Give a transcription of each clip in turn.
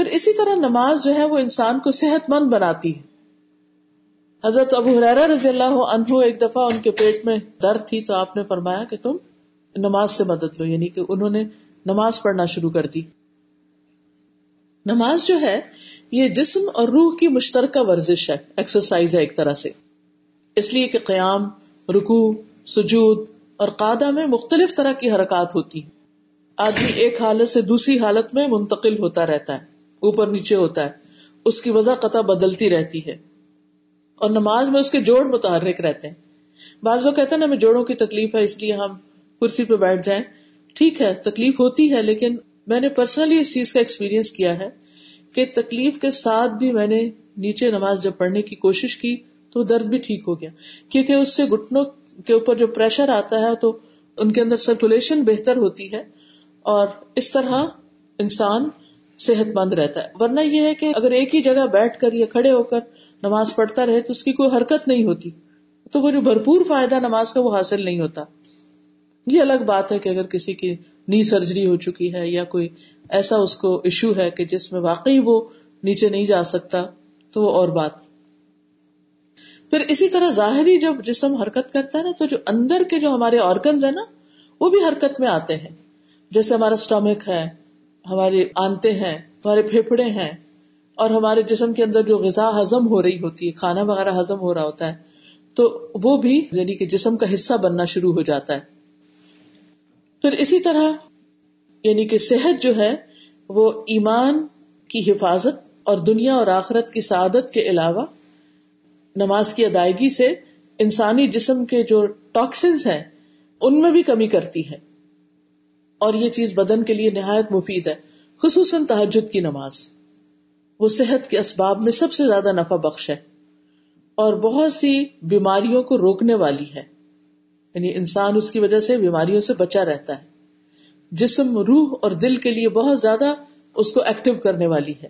پھر اسی طرح نماز جو ہے وہ انسان کو صحت مند بناتی ہے۔ حضرت ابو حرارا رضی اللہ عنہ ایک دفعہ ان کے پیٹ میں درد تھی تو آپ نے فرمایا کہ تم نماز سے مدد لو یعنی کہ انہوں نے نماز پڑھنا شروع کر دی۔ نماز جو ہے، یہ جسم اور روح کی مشترکہ ورزش ہے ایکسرسائز ہے ایک طرح سے۔ اس لیے کہ قیام رکو سجود اور قادہ میں مختلف طرح کی حرکات ہوتی۔ آدمی ایک حالت سے دوسری حالت میں منتقل ہوتا رہتا ہے۔ اوپر نیچے ہوتا ہے، اس کی وضع قطع بدلتی رہتی ہے۔ اور نماز میں اس کے جوڑ متحرک رہتے ہیں۔ بعض لوگ کہتے ہیں نا ہمیں جوڑوں کی تکلیف ہے، اس لیے ہم کرسی پہ بیٹھ جائیں۔ ٹھیک ہے، تکلیف ہوتی ہے، لیکن میں نے پرسنلی اس چیز کا ایکسپیرئنس کیا ہے کہ تکلیف کے ساتھ بھی میں نے نیچے نماز جب پڑھنے کی کوشش کی تو درد بھی ٹھیک ہو گیا۔ کیونکہ اس سے گٹنوں کے اوپر جو پریشر آتا ہے تو ان کے اندر سرکولیشن بہتر ہوتی ہے۔ اور اس طرح انسان صحت مند رہتا ہے۔ ورنہ یہ ہے کہ اگر ایک ہی جگہ بیٹھ کر یا کھڑے ہو کر نماز پڑھتا رہے تو اس کی کوئی حرکت نہیں ہوتی۔ تو وہ جو بھرپور فائدہ نماز کا وہ حاصل نہیں ہوتا۔ یہ الگ بات ہے کہ اگر کسی کی نی سرجری ہو چکی ہے یا کوئی ایسا اس کو ایشو ہے کہ جس میں واقعی وہ نیچے نہیں جا سکتا، تو وہ اور بات۔ پھر اسی طرح ظاہری جب جسم حرکت کرتا ہے نا، تو جو اندر کے جو ہمارے آرگنز ہیں نا، وہ بھی حرکت میں آتے ہیں۔ جیسے ہمارا اسٹمک ہے ہمارے آنتے ہیں، ہمارے پھیپڑے ہیں، اور ہمارے جسم کے اندر جو غذا ہزم ہو رہی ہوتی ہے، کھانا وغیرہ ہزم ہو رہا ہوتا ہے، تو وہ بھی یعنی کہ جسم کا حصہ بننا شروع ہو جاتا ہے۔ پھر اسی طرح یعنی کہ صحت جو ہے، وہ ایمان کی حفاظت اور دنیا اور آخرت کی سعادت کے علاوہ نماز کی ادائیگی سے انسانی جسم کے جو ٹاکسنس ہیں، ان میں بھی کمی کرتی ہے۔ اور یہ چیز بدن کے لیے نہایت مفید ہے، خصوصاً تحجد کی نماز۔ وہ صحت کے اسباب میں سب سے زیادہ نفع بخش ہے اور بہت سی بیماریوں کو روکنے والی ہے۔ یعنی انسان اس کی وجہ سے بیماریوں سے بچا رہتا ہے۔ جسم، روح اور دل کے لیے بہت زیادہ اس کو ایکٹیو کرنے والی ہے۔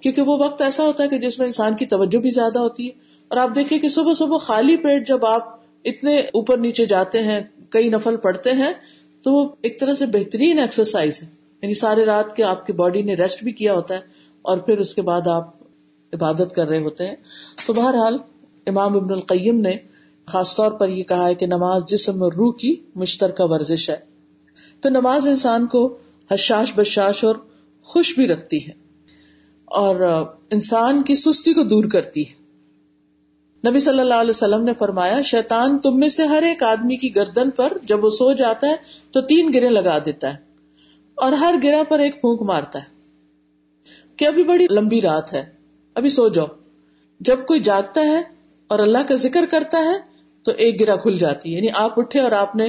کیونکہ وہ وقت ایسا ہوتا ہے کہ جس میں انسان کی توجہ بھی زیادہ ہوتی ہے۔ اور آپ دیکھیں کہ صبح صبح خالی پیٹ جب آپ اتنے اوپر نیچے جاتے ہیں، کئی نفل پڑتے ہیں تو وہ ایک طرح سے بہترین ایکسرسائز ہے۔ یعنی سارے رات کے آپ کی باڈی نے ریسٹ بھی کیا ہوتا ہے اور پھر اس کے بعد آپ عبادت کر رہے ہوتے ہیں۔ تو بہرحال امام ابن القیم نے خاص طور پر یہ کہا ہے کہ نماز جسم اور روح کی مشترکہ ورزش ہے۔ تو نماز انسان کو حشاش بشاش اور خوش بھی رکھتی ہے اور انسان کی سستی کو دور کرتی ہے۔ نبی صلی اللہ علیہ وسلم نے فرمایا شیطان تم میں سے ہر ایک آدمی کی گردن پر جب وہ سو جاتا ہے تو تین گرے لگا دیتا ہے اور ہر گرا پر ایک پھونک مارتا ہے کہ ابھی بڑی لمبی رات ہے ابھی سو جاؤ۔ جب کوئی جاگتا ہے اور اللہ کا ذکر کرتا ہے تو ایک گرا کھل جاتی ہے۔ یعنی آپ اٹھے اور آپ نے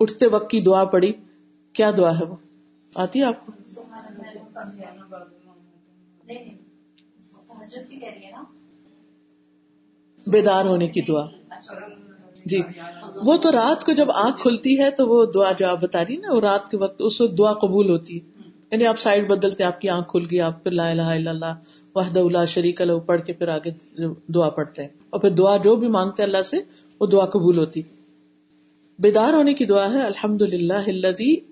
اٹھتے وقت کی دعا پڑی کیا دعا ہے وہ؟ آتی ہے آپ کو؟ بیدار ہونے کی دعا۔ جی۔ وہ تو رات کو جب آنکھ کھلتی ہے تو وہ دعا جو آپ بتا رہی نا، وہ رات کے وقت اس وقت دعا قبول ہوتی ہے۔ یعنی آپ سائڈ بدلتے، آپ کی آنکھ کھل گئی، آپ پھر لا الہ الا اللہ، وحدہ اللہ شریک اللہ پڑھ کے پھر آگے دعا پڑھتے ہیں۔ اور پھر دعا جو بھی مانگتے اللہ سے، وہ دعا قبول ہوتی۔ بیدار ہونے کی دعا ہے الحمد للہ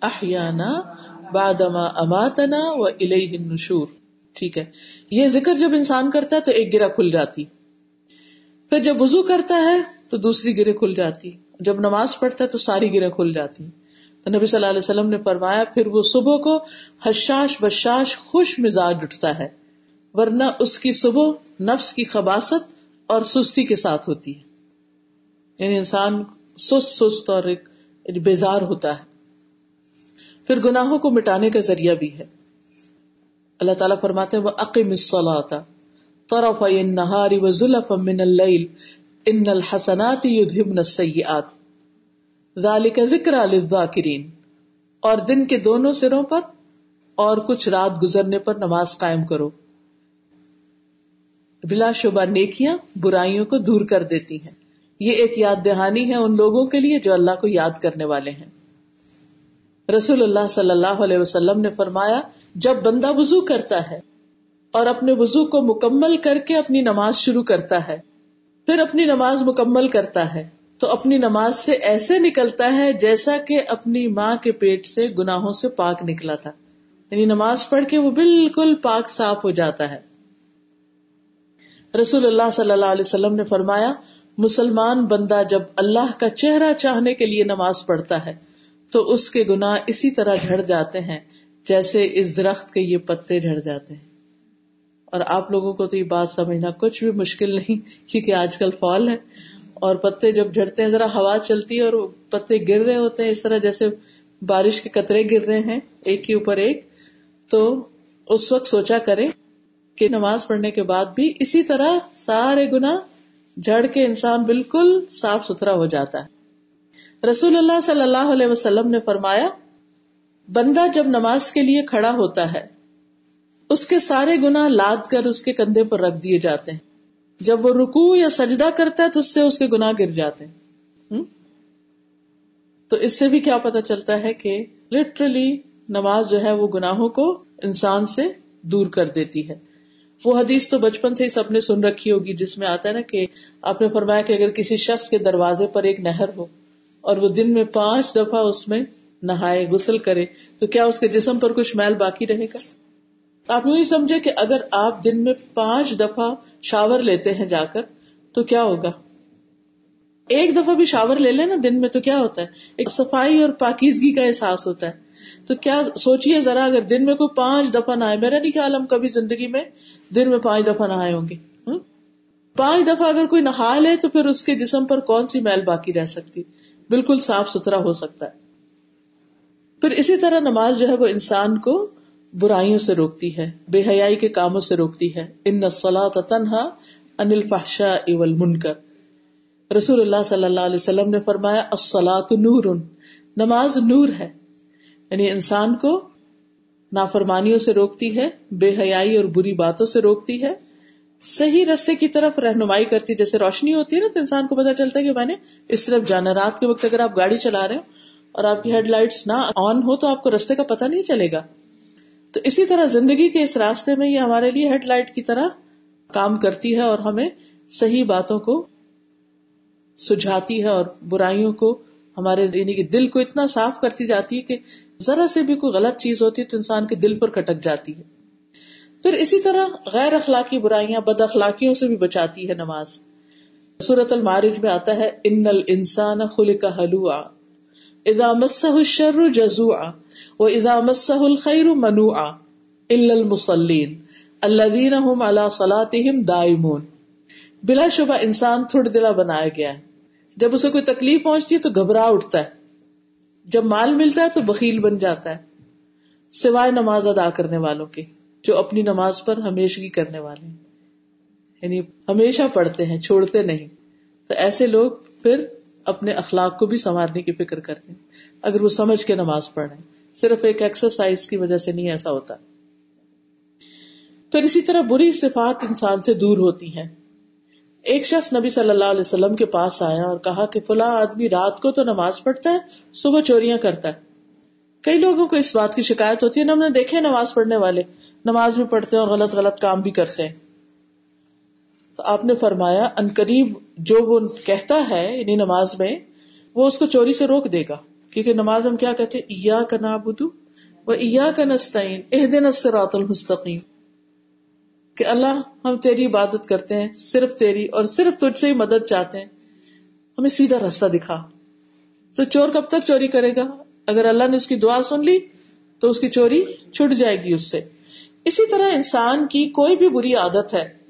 احیانا بادما اماتنا و النشور۔ ٹھیک ہے۔ یہ ذکر جب انسان کرتا ہے تو ایک گرا کھل جاتی۔ پھر جب وضو کرتا ہے تو دوسری گرے کھل جاتی۔ جب نماز پڑھتا ہے تو ساری گرے کھل جاتی۔ تو نبی صلی اللہ علیہ وسلم نے فرمایا، پھر وہ صبح کو حشاش بشاش خوش مزاج اٹھتا ہے، ورنہ اس کی صبح نفس کی خباست اور سستی کے ساتھ ہوتی ہے۔ یعنی انسان سست سست اور ایک بیزار ہوتا ہے۔ پھر گناہوں کو مٹانے کا ذریعہ بھی ہے۔ اللہ تعالیٰ فرماتے وہ عقیم طرف نہاری و ظلف من اللیل ان الحسنات یذهبن السیئات ذالک ذکر للذاکرین اور دن کے دونوں سروں پر اور کچھ رات گزرنے پر نماز قائم کرو۔ بلا شبہ نیکیاں برائیوں کو دور کر دیتی ہیں۔ یہ ایک یاد دہانی ہے ان لوگوں کے لیے جو اللہ کو یاد کرنے والے ہیں۔ رسول اللہ صلی اللہ علیہ وسلم نے فرمایا، جب بندہ وضو کرتا ہے اور اپنے وضو کو مکمل کر کے اپنی نماز شروع کرتا ہے۔ پھر اپنی نماز مکمل کرتا ہے۔ تو اپنی نماز سے ایسے نکلتا ہے جیسا کہ اپنی ماں کے پیٹ سے گناہوں سے پاک نکلا تھا۔ یعنی نماز پڑھ کے وہ بالکل پاک صاف ہو جاتا ہے۔ رسول اللہ صلی اللہ علیہ وسلم نے فرمایا، مسلمان بندہ جب اللہ کا چہرہ چاہنے کے لیے نماز پڑھتا ہے، تو اس کے گناہ اسی طرح جھڑ جاتے ہیں جیسے اس درخت کے یہ پتے جھڑ جاتے ہیں۔ اور آپ لوگوں کو تو یہ بات سمجھنا کچھ بھی مشکل نہیں، کیونکہ آج کل فال ہے۔ اور پتے جب جھڑتے ہیں، ذرا ہوا چلتی ہے اور پتے گر رہے ہوتے ہیں، اس طرح جیسے بارش کے قطرے گر رہے ہیں، ایک کے اوپر ایک۔ تو اس وقت سوچا کرے کہ نماز پڑھنے کے بعد بھی اسی طرح سارے گنا جڑ کے انسان بالکل صاف ستھرا ہو جاتا ہے۔ رسول اللہ صلی اللہ علیہ وسلم نے فرمایا، بندہ جب نماز کے لیے کھڑا ہوتا ہے اس کے سارے گنا لاد کر اس کے کندھے پر رکھ دیے جاتے ہیں۔ جب وہ رکو یا سجدہ کرتا ہے تو اس سے اس کے گنا گر جاتے ہیں۔ تو اس سے بھی کیا پتا چلتا ہے کہ لٹرلی نماز جو ہے وہ گناہوں کو انسان سے دور کر دیتی ہے۔ وہ حدیث تو بچپن سے ہی سب نے سن رکھی ہوگی، جس میں آتا ہے نا کہ آپ نے فرمایا کہ اگر کسی شخص کے دروازے پر ایک نہر ہو اور وہ دن میں پانچ دفعہ اس میں نہائے، غسل کرے، تو کیا اس کے جسم پر کچھ میل باقی رہے گا؟ آپ یوں ہی سمجھے کہ اگر آپ دن میں پانچ دفعہ شاور لیتے ہیں جا کر، تو کیا ہوگا؟ ایک دفعہ بھی شاور لے لیں نا دن میں تو کیا ہوتا ہے؟ ایک صفائی اور پاکیزگی کا احساس ہوتا ہے۔ تو کیا سوچیے ذرا، اگر دن میں کوئی پانچ دفعہ نہ میرا نہیں خیال ہم کبھی زندگی میں دن میں پانچ دفعہ نہائے ہوں گے۔ پانچ دفعہ اگر کوئی نہا لے، تو پھر اس کے جسم پر کون سی میل باقی رہ سکتی؟ بالکل صاف ستھرا ہو سکتا ہے۔ پھر اسی طرح نماز جو ہے وہ انسان کو برائیوں سے روکتی ہے، بے حیائی کے کاموں سے روکتی ہے۔ ان نسلا تنہا انل فاشا اول منکر رسول اللہ صلی اللہ علیہ وسلم نے فرمایا السلاۃ نور، نماز نور ہے۔ یعنی انسان کو نافرمانیوں سے روکتی ہے، بے حیائی اور بری باتوں سے روکتی ہے۔ صحیح رستے کی طرف رہنمائی کرتی، جیسے روشنی ہوتی ہے نا، تو انسان کو پتا چلتا ہے کہ میں نے اس طرف جانا رات کے وقت اگر آپ گاڑی چلا رہے ہو اور آپ کی ہیڈ لائٹس نہ آن ہو تو آپ کو رستے کا پتا نہیں چلے گا۔ تو اسی طرح زندگی کے اس راستے میں یہ ہمارے لیے ہیڈ لائٹ کی طرح کام کرتی ہے اور ہمیں صحیح باتوں کو سجھاتی ہے اور برائیوں کو ہمارے یعنی کہ دل کو اتنا صاف کرتی جاتی ہے کہ ذرا سے بھی کوئی غلط چیز ہوتی ہے تو انسان کے دل پر کٹک جاتی ہے۔ پھر اسی طرح غیر اخلاقی برائیاں بد اخلاقیوں سے بھی بچاتی ہے نماز۔ سورت المارج میں آتا ہے، ان الانسان خلق حلوا اذا مسه الشر جزوعا۔ واذا مسه الخير منوعا الا المصلين الذين هم على دائمون بلا شبہ انسان تھوڑ دلا بنایا گیا ہے۔ جب اسے کوئی تکلیف پہنچتی ہے تو گھبرا اٹھتا ہے۔ جب مال ملتا ہے تو بکیل بن جاتا ہے۔ سوائے نماز ادا کرنے والوں کے، جو اپنی نماز پر ہمیشگی کرنے والے ہیں۔ یعنی ہمیشہ پڑھتے ہیں، چھوڑتے نہیں۔ تو ایسے لوگ پھر اپنے اخلاق کو بھی سنوارنے کی فکر کرتے ہیں۔ اگر وہ سمجھ کے نماز پڑھ رہے ہیں۔ صرف ایک ایکسرسائز کی وجہ سے نہیں ایسا ہوتا۔ پھر اسی طرح بری صفات انسان سے دور ہوتی ہیں۔ ایک شخص نبی صلی اللہ علیہ وسلم کے پاس آیا اور کہا کہ فلاں آدمی رات کو تو نماز پڑھتا ہے، صبح چوریاں کرتا ہے۔ کئی لوگوں کو اس بات کی شکایت ہوتی ہے ہم نے دیکھے نماز پڑھنے والے۔ نماز بھی پڑھتے ہیں اور غلط غلط کام بھی کرتے ہیں۔ تو آپ نے فرمایا، ان قریب جو وہ کہتا ہے یعنی نماز میں، وہ اس کو چوری سے روک دے گا۔ کیونکہ نماز ہم کیا کہتے ایا کا نابودو وہ ایا کا نستعین اح دن المستقیم۔ کہ اللہ، ہم تیری عبادت کرتے ہیں، صرف تیری اور صرف تجھ سے ہی مدد چاہتے ہیں۔ ہمیں سیدھا راستہ دکھا۔ تو چور کب تک چوری کرے گا؟ اگر اللہ نے اس کی دعا سن لی، تو اس کی چوری چھٹ جائے گی اس سے۔ اسی طرح انسان کی کوئی بھی بری عادت ہے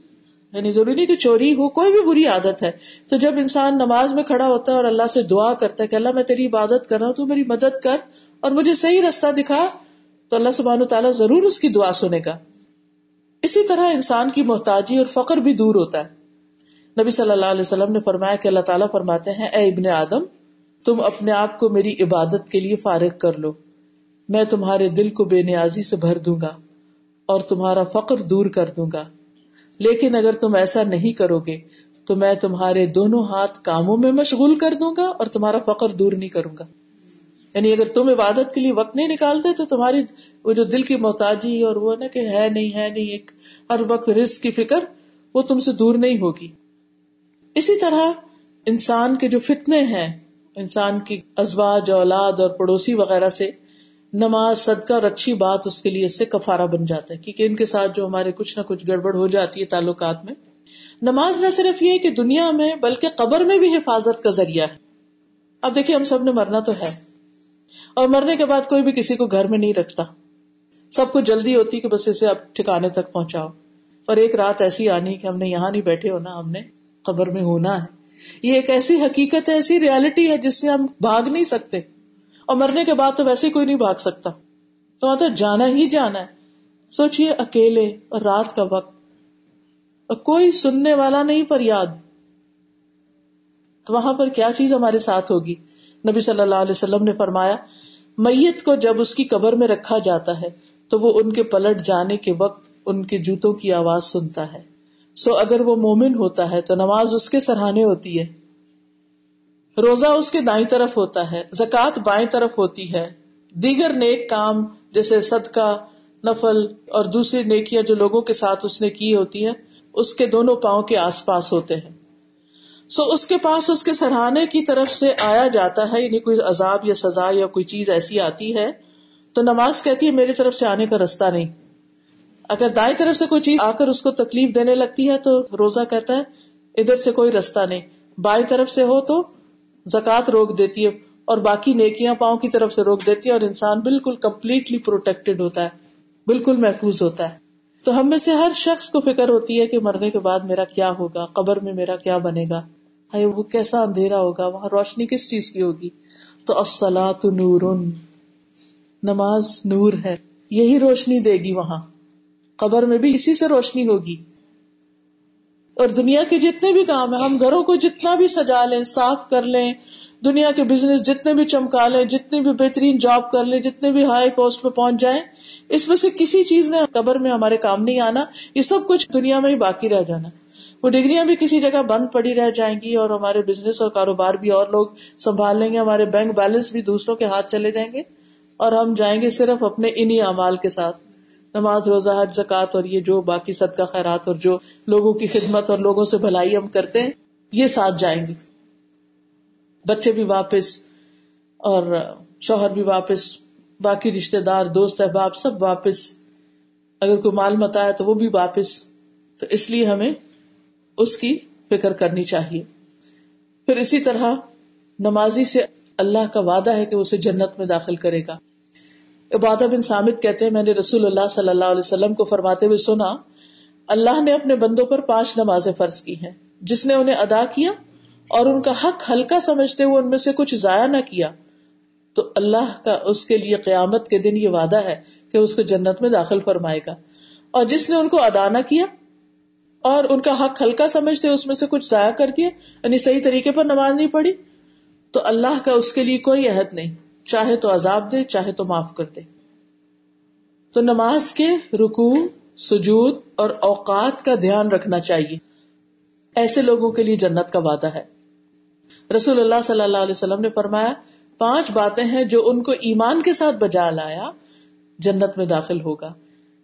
یعنی ضروری نہیں کہ چوری ہو، کوئی بھی بری عادت ہے۔ تو جب انسان نماز میں کھڑا ہوتا ہے اور اللہ سے دعا کرتا ہے کہ اللہ میں تیری عبادت کر رہا ہوں، تو میری مدد کر اور مجھے صحیح راستہ دکھا، تو اللہ سبحان تعالیٰ ضرور اس کی دعا سنے گا۔ اسی طرح انسان کی محتاجی اور فقر بھی دور ہوتا ہے۔ نبی صلی اللہ علیہ وسلم نے فرمایا کہ اللہ تعالیٰ فرماتے ہیں، اے ابن آدم، تم اپنے آپ کو میری عبادت کے لیے فارغ کر لو۔ میں تمہارے دل کو بے نیازی سے بھر دوں گا اور تمہارا فقر دور کر دوں گا۔ لیکن اگر تم ایسا نہیں کرو گے، تو میں تمہارے دونوں ہاتھ کاموں میں مشغول کر دوں گا اور تمہارا فقر دور نہیں کروں گا۔ یعنی اگر تم عبادت کے لیے وقت نہیں نکالتے، تو تمہاری وہ جو دل کی محتاجی اور وہ نا کہ ہے نہیں ہے نہیں، ایک ہر وقت رسک کی فکر، وہ تم سے دور نہیں ہوگی۔ اسی طرح انسان کے جو فتنے ہیں، انسان کی ازواج، اولاد اور پڑوسی وغیرہ سے نماز، صدقہ اور اچھی بات اس کے لیے اس سے کفارہ بن جاتا ہے، کیونکہ ان کے ساتھ جو ہمارے کچھ نہ کچھ گڑبڑ ہو جاتی ہے تعلقات میں۔ نماز نہ صرف یہ کہ دنیا میں، بلکہ قبر میں بھی حفاظت کا ذریعہ ہے۔ اب دیکھیے ہم سب نے مرنا تو ہے۔ اور مرنے کے بعد کوئی بھی کسی کو گھر میں نہیں رکھتا۔ سب کو جلدی ہوتی کہ بس اسے اب ٹھکانے تک پہنچاؤ۔ اور ایک رات ایسی آنی کہ ہم نے یہاں نہیں بیٹھے ہونا ہم نے قبر میں ہونا ہے۔ یہ ایک ایسی حقیقت ہے، ایسی ریالٹی ہے جس سے ہم بھاگ نہیں سکتے۔ اور مرنے کے بعد تو ویسے کوئی نہیں بھاگ سکتا۔ تو وہاں تو جانا ہی جانا ہے۔ سوچیے اکیلے اور رات کا وقت۔ اور کوئی سننے والا نہیں فریاد۔ تو وہاں پر کیا چیز ہمارے ساتھ ہوگی؟ نبی صلی اللہ علیہ وسلم نے فرمایا، میت کو جب اس کی قبر میں رکھا جاتا ہے، تو وہ ان کے پلٹ جانے کے وقت ان کے جوتوں کی آواز سنتا ہے۔ سو اگر وہ مومن ہوتا ہے، تو نماز اس کے سرحانے ہوتی ہے۔ روزہ اس کے دائیں طرف ہوتا ہے، زکوٰۃ بائیں طرف ہوتی ہے۔ دیگر نیک کام، جیسے صدقہ، نفل اور دوسری نیکیاں جو لوگوں کے ساتھ اس نے کی ہوتی ہے اس کے دونوں پاؤں کے آس پاس ہوتے ہیں۔ سو اس کے پاس اس کے سرحانے کی طرف سے آیا جاتا ہے یعنی کوئی عذاب یا سزا یا کوئی چیز ایسی آتی ہے، تو نماز کہتی ہے میری طرف سے آنے کا رستہ نہیں۔ اگر دائیں طرف سے کوئی چیز آ کر اس کو تکلیف دینے لگتی ہے، تو روزہ کہتا ہے، ادھر سے کوئی رستہ نہیں۔ بائیں طرف سے ہو تو زکات روک دیتی ہے اور باقی نیکیاں پاؤں کی طرف سے روک دیتی ہے اور انسان بالکل کمپلیٹلی پروٹیکٹڈ ہوتا ہے، بالکل محفوظ ہوتا ہے۔ تو ہم میں سے ہر شخص کو فکر ہوتی ہے کہ مرنے کے بعد میرا کیا ہوگا، قبر میں میرا کیا بنے گا؟ وہ کیسا اندھیرا ہوگا؟ وہاں روشنی کس چیز کی ہوگی؟ تو تو نور، نماز نور ہے، یہی روشنی دے گی وہاں۔ قبر میں بھی اسی سے روشنی ہوگی۔ اور دنیا کے جتنے بھی کام ہیں، ہم گھروں کو جتنا بھی سجا لیں، صاف کر لیں، دنیا کے بزنس جتنے بھی چمکا لیں جتنے بھی بہترین جاب کر لیں، جتنے بھی ہائی پوسٹ پہ پہنچ جائیں، اس میں سے کسی چیز نے قبر میں ہمارے کام نہیں آنا، یہ سب کچھ دنیا میں ہی باقی رہ جانا۔ وہ ڈگریاں بھی کسی جگہ بند پڑی رہ جائیں گی اور ہمارے بزنس اور کاروبار بھی اور لوگ سنبھال لیں گے، ہمارے بینک بیلنس بھی دوسروں کے ہاتھ چلے جائیں گے اور ہم جائیں گے صرف اپنے انہیں اعمال کے ساتھ۔ نماز، روزہ، حج زکات اور یہ جو باقی صدقہ، خیرات اور جو لوگوں کی خدمت اور لوگوں سے بھلائی ہم کرتے ہیں، یہ ساتھ جائیں گے۔ بچے بھی واپس اور شوہر بھی واپس، باقی رشتے دار، دوست، احباب سب واپس۔ اگر کوئی مال متا ہے تو وہ بھی واپس۔ تو اس لیے ہمیں اس کی فکر کرنی چاہیے۔ پھر اسی طرح نمازی سے اللہ کا وعدہ ہے کہ اسے جنت میں داخل کرے گا۔ عبادہ بن سامد کہتے ہیں، میں نے رسول اللہ صلی اللہ علیہ وسلم کو فرماتے ہوئے سنا، اللہ نے اپنے بندوں پر پانچ نمازیں فرض کی ہیں۔ جس نے انہیں ادا کیا اور ان کا حق ہلکا سمجھتے ہوئے ان میں سے کچھ ضائع نہ کیا، تو اللہ کا اس کے لیے قیامت کے دن یہ وعدہ ہے کہ اس کو جنت میں داخل فرمائے گا۔ اور جس نے ان کو ادا نہ کیا اور ان کا حق ہلکا سمجھتے اس میں سے کچھ ضائع کر دیا یعنی صحیح طریقے پر نماز نہیں پڑھی، تو اللہ کا اس کے لیے کوئی عہد نہیں۔ چاہے تو عذاب دے، چاہے تو معاف کر دے۔ تو نماز کے رکو سجود اور اوقات کا دھیان رکھنا چاہیے۔ ایسے لوگوں کے لیے جنت کا وعدہ ہے۔ رسول اللہ صلی اللہ علیہ وسلم نے فرمایا، پانچ باتیں ہیں جو ان کو ایمان کے ساتھ بجا لایا جنت میں داخل ہوگا۔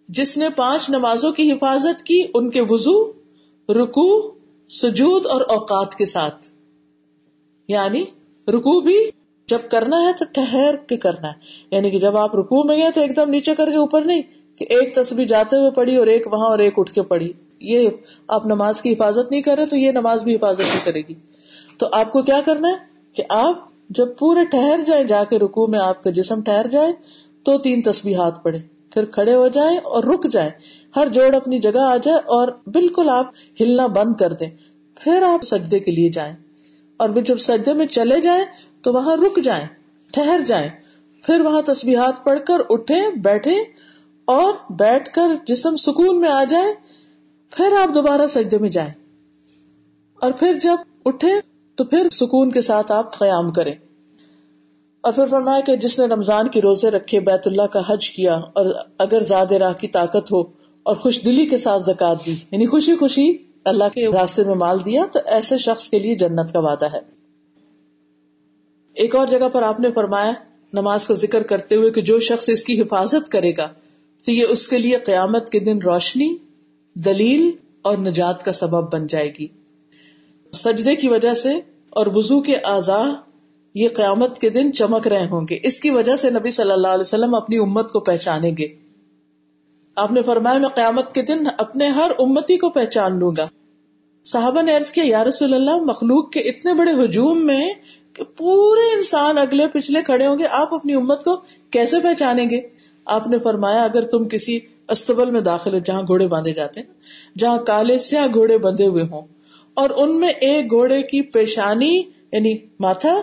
جس نے پانچ نمازوں کی حفاظت کی، ان کے وضو رکو سجود اور اوقات کے ساتھ۔ یعنی رکو بھی جب کرنا ہے تو ٹہر کے کرنا ہے۔ یعنی کہ جب آپ رکو میں گئے تو ایک دم نیچے کر کے اوپر نہیں، کہ ایک تصویر جاتے ہوئے پڑھی اور ایک وہاں اور ایک اٹھ کے پڑھی۔ یہ آپ نماز کی حفاظت نہیں کر رہے تو یہ نماز بھی حفاظت نہیں کرے گی۔ تو آپ کو کیا کرنا ہے؟ کہ آپ جب پورے ٹہر جائیں، جا کے رکو میں آپ کا جسم ٹہر جائے، تو تین تصویر ہاتھ پڑے پھر کھڑے ہو جائیں اور رک جائیں۔ ہر جوڑ اپنی جگہ آ جائے اور بالکل آپ ہلنا بند کر دیں۔ پھر آپ سجدے کے لیے جائیں۔ اور جب سجدے میں چلے جائیں تو وہاں رک جائیں، ٹھہر جائیں، پھر وہاں تصویرات پڑھ کر اٹھے بیٹھے اور بیٹھ کر جسم سکون میں آ جائے پھر آپ دوبارہ سجدے میں جائیں۔ اور پھر جب اٹھے تو پھر سکون کے ساتھ آپ قیام کریں۔ اور پھر فرمایا کہ جس نے رمضان کی روزے رکھے، بیت اللہ کا حج کیا اور اگر زیادہ راہ کی طاقت ہو اور خوش دلی کے ساتھ زکات دی یعنی خوشی خوشی اللہ کے راستے میں مال دیا تو ایسے شخص کے لیے جنت کا وعدہ ہے۔ ایک اور جگہ پر آپ نے فرمایا، نماز کا ذکر کرتے ہوئے کہ جو شخص اس کی حفاظت کرے گا، تو یہ اس کے لیے قیامت کے دن روشنی، دلیل اور نجات کا سبب بن جائے گی۔ سجدے کی وجہ سے اور وزو کے اعضاء یہ قیامت کے دن چمک رہے ہوں گے۔ اس کی وجہ سے نبی صلی اللہ علیہ وسلم اپنی امت کو پہچانیں گے۔ آپ نے فرمایا، میں قیامت کے دن اپنے ہر امتی کو پہچان لوں گا۔ صحابہ نے عرض کیا، یا رسول اللہ، مخلوق کے اتنے بڑے ہجوم میں کہ پورے انسان اگلے پچھلے کھڑے ہوں گے، آپ اپنی امت کو کیسے پہچانیں گے؟ آپ نے فرمایا، اگر تم کسی استبل میں داخل ہو، جہاں گھوڑے باندھے جاتے ہیں، جہاں کالے سیاہ گھوڑے بندھے ہوئے ہوں، اور ان میں ایک گھوڑے کی پیشانی یعنی ماتھا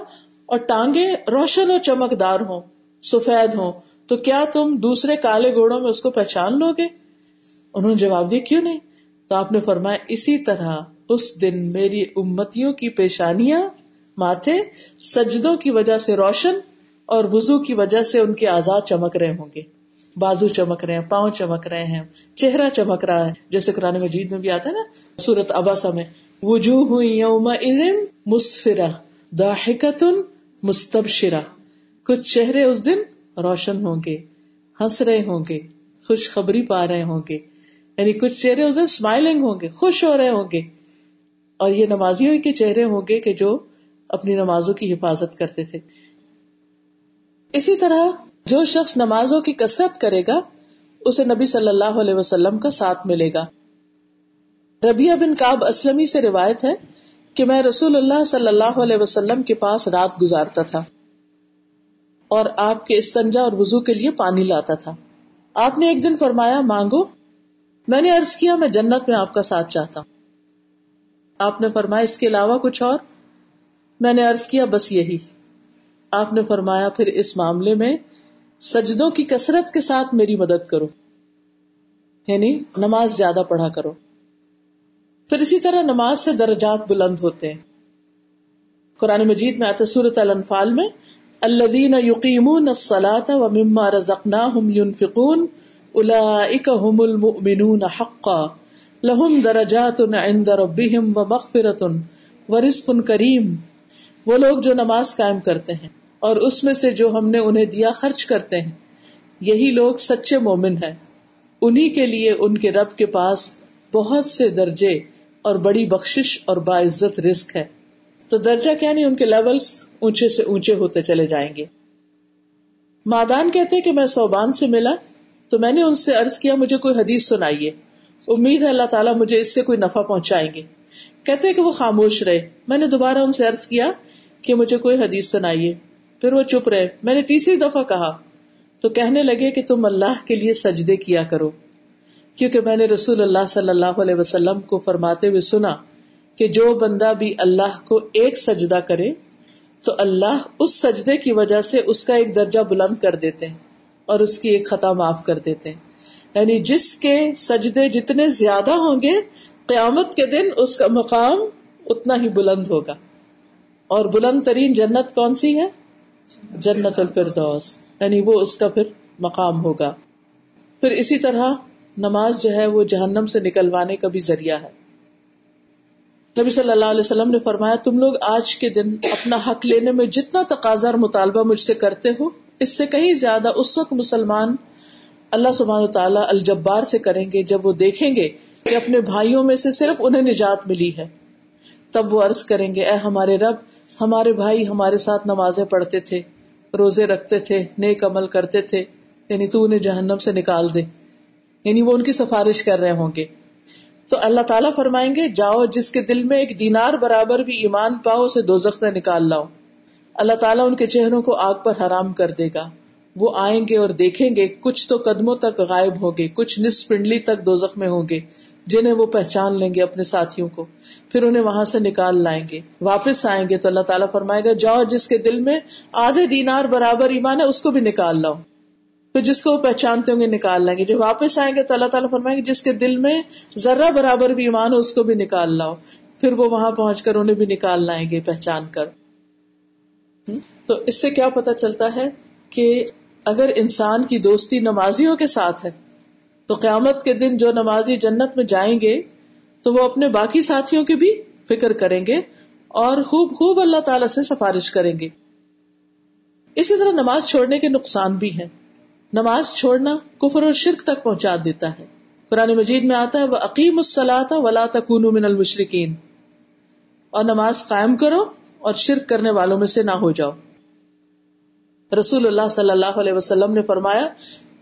اور ٹانگے روشن اور چمکدار ہوں، سفید ہوں تو کیا تم دوسرے کالے گھوڑوں میں اس کو پہچان لو گے؟ انہوں نے جواب دیا، کیوں نہیں؟ تو آپ نے فرمایا، اسی طرح اس دن میری امتیوں کی پیشانیاں ماتھے سجدوں کی وجہ سے روشن اور وزو کی وجہ سے ان کے آزاد چمک رہے ہوں گے۔ بازو چمک رہے ہیں، پاؤں چمک رہے ہیں، چہرہ چمک رہا ہے۔ جیسے قرآن مجید میں بھی آتا ہے نا، سورت اباسا میں، وجوہ ہوئی یوم مسفرا داحکتن مستبشرا کچھ چہرے اس دن روشن ہوں گے، ہنس رہے ہوں گے، خوشخبری پا رہے ہوں گے۔ یعنی کچھ چہرے اس دن اسمائلنگ ہوں گے، خوش ہو رہے ہوں گے۔ اور یہ نمازیوں کے چہرے ہوں گے کہ جو اپنی نمازوں کی حفاظت کرتے تھے۔ اسی طرح جو شخص نمازوں کی کثرت کرے گا، اسے نبی صلی اللہ علیہ وسلم کا ساتھ ملے گا۔ ربیہ بن کاب اسلمی سے روایت ہے کہ میں رسول اللہ صلی اللہ علیہ وسلم کے پاس رات گزارتا تھا۔ اور آپ کے استنجا اور وزو کے لیے پانی لاتا تھا۔ آپ نے ایک دن فرمایا، مانگو، میں نے ارض کیا، میں جنت میں آپ کا ساتھ چاہتا ہوں۔ آپ نے فرمایا، اس کے علاوہ کچھ اور؟ میں نے ارض کیا، بس یہی۔ آپ نے فرمایا، پھر اس معاملے میں سجدوں کی کثرت کے ساتھ میری مدد کرو۔ یعنی نماز زیادہ پڑھا کرو۔ پھر اسی طرح نماز سے درجات بلند ہوتے ہیں۔ قرآن مجید میں آتا سورت الانفال میں الذین یقیمون الصلاة ومما رزقناہم ينفقون اولئک هم المؤمنون حقا. لہم درجات عند ربهم ومغفرت ورزق کریم. وہ لوگ جو نماز قائم کرتے ہیں اور اس میں سے جو ہم نے انہیں دیا خرچ کرتے ہیں، یہی لوگ سچے مومن ہیں۔ انہی کے لیے ان کے رب کے پاس بہت سے درجے اور بڑی بخشش اور باعزت رزق ہے۔ تو درجہ کیا نہیں، ان کے لیولز اونچے سے اونچے ہوتے چلے جائیں گے۔ مادان کہتے کہ میں صوبان سے ملا، تو میں نے ان سے عرض کیا، مجھے کوئی حدیث سنائیے۔ امید ہے اللہ تعالیٰ مجھے اس سے کوئی نفع پہنچائیں گے۔ کہتے کہ وہ خاموش رہے۔ میں نے دوبارہ ان سے عرض کیا کہ مجھے کوئی حدیث سنائیے۔ پھر وہ چپ رہے۔ میں نے تیسری دفعہ کہا، تو کہنے لگے کہ تم اللہ کے لیے سجدے کیا کرو۔ کیونکہ میں نے رسول اللہ صلی اللہ علیہ وسلم کو فرماتے ہوئے سنا کہ جو بندہ بھی اللہ کو ایک سجدہ کرے، تو اللہ اس سجدے کی وجہ سے اس کا ایک درجہ بلند کر دیتے ہیں اور اس کی ایک خطا معاف کر دیتے ہیں۔ یعنی جس کے سجدے جتنے زیادہ ہوں گے، قیامت کے دن اس کا مقام اتنا ہی بلند ہوگا۔ اور بلند ترین جنت کون سی ہے؟ جنت الفردوس۔ یعنی وہ اس کا پھر مقام ہوگا۔ پھر اسی طرح نماز جو ہے وہ جہنم سے نکلوانے کا بھی ذریعہ ہے۔ نبی صلی اللہ علیہ وسلم نے فرمایا، تم لوگ آج کے دن اپنا حق لینے میں جتنا تقاضا اور مطالبہ مجھ سے کرتے ہو، اس سے کہیں زیادہ اس وقت مسلمان اللہ سبحانہ تعالیٰ الجبار سے کریں گے، جب وہ دیکھیں گے کہ اپنے بھائیوں میں سے صرف انہیں نجات ملی ہے۔ تب وہ عرض کریں گے، اے ہمارے رب، ہمارے بھائی ہمارے ساتھ نمازیں پڑھتے تھے، روزے رکھتے تھے، نیک عمل کرتے تھے یعنی تو انہیں جہنم سے نکال دے۔ یعنی وہ ان کی سفارش کر رہے ہوں گے۔ تو اللہ تعالیٰ فرمائیں گے، جاؤ جس کے دل میں ایک دینار برابر بھی ایمان پاؤ، اسے دو سے نکال لاؤ۔ اللہ تعالیٰ ان کے چہروں کو آگ پر حرام کر دے گا۔ وہ آئیں گے اور دیکھیں گے، کچھ تو قدموں تک غائب ہوگے کچھ نس پنڈلی تک دو میں ہوں گے، جنہیں وہ پہچان لیں گے اپنے ساتھیوں کو۔ پھر انہیں وہاں سے نکال لائیں گے۔ واپس آئیں گے تو اللہ تعالیٰ فرمائے گا، جاؤ جس کے دل میں آدھے دینار برابر ایمان ہے، اس کو بھی نکال لاؤ۔ پھر جس کو وہ پہچانتے ہوں گے نکال لائیں گے۔ جب واپس آئیں گے تو اللہ تعالیٰ فرمائیں گے جس کے دل میں ذرہ برابر بھی ایمان ہو اس کو بھی نکال لاؤ۔ پھر وہ وہاں پہنچ کر انہیں بھی نکال لائیں گے پہچان کر۔ تو اس سے کیا پتا چلتا ہے کہ اگر انسان کی دوستی نمازیوں کے ساتھ ہے، تو قیامت کے دن جو نمازی جنت میں جائیں گے، تو وہ اپنے باقی ساتھیوں کی بھی فکر کریں گے اور خوب خوب اللہ تعالی سے سفارش کریں گے۔ اسی طرح نماز چھوڑنے کے نقصان بھی ہیں۔ نماز چھوڑنا کفر اور شرک تک پہنچا دیتا ہے۔ قرآن مجید میں آتا ہے وہ عقیم السلاتا ولا تکون من المشرقین اور نماز قائم کرو اور شرک کرنے والوں میں سے نہ ہو جاؤ۔ رسول اللہ صلی اللہ علیہ وسلم نے فرمایا،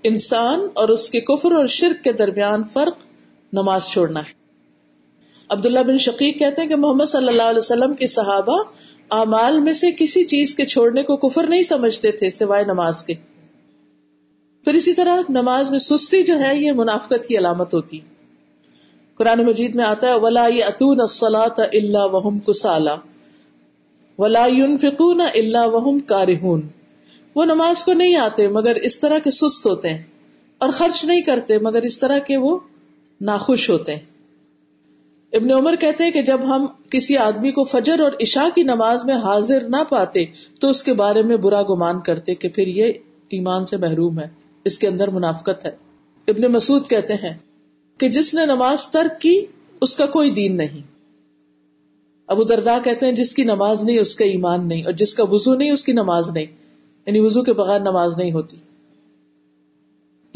انسان اور اس کے کفر اور شرک کے درمیان فرق نماز چھوڑنا ہے۔ عبداللہ بن شقیق کہتے ہیں کہ محمد صلی اللہ علیہ وسلم کے صحابہ اعمال میں سے کسی چیز کے چھوڑنے کو کفر نہیں سمجھتے تھے سوائے نماز کے۔ پھر اسی طرح نماز میں سستی جو ہے، یہ منافقت کی علامت ہوتی۔ قرآن مجید میں آتا ہے، ولا اتون الصلاۃ اللہ وہم کسالا ولا فکون اللہ وہم کارہون وہ نماز کو نہیں آتے، مگر اس طرح کے سست ہوتے ہیں۔ اور خرچ نہیں کرتے، مگر اس طرح کے وہ ناخوش ہوتے ہیں۔ ابن عمر کہتے ہیں کہ جب ہم کسی آدمی کو فجر اور عشاء کی نماز میں حاضر نہ پاتے، تو اس کے بارے میں برا گمان کرتے کہ پھر یہ ایمان سے محروم ہے۔ اس کے اندر منافقت ہے۔ ابن مسعود کہتے ہیں کہ جس نے نماز ترک کی، اس کا کوئی دین نہیں۔ ابو دردا کہتے ہیں جس کی نماز نہیں، اس کا ایمان نہیں، اور جس کا وضو نہیں، اس کی نماز نہیں۔ یعنی وضو کے بغیر نماز نہیں ہوتی۔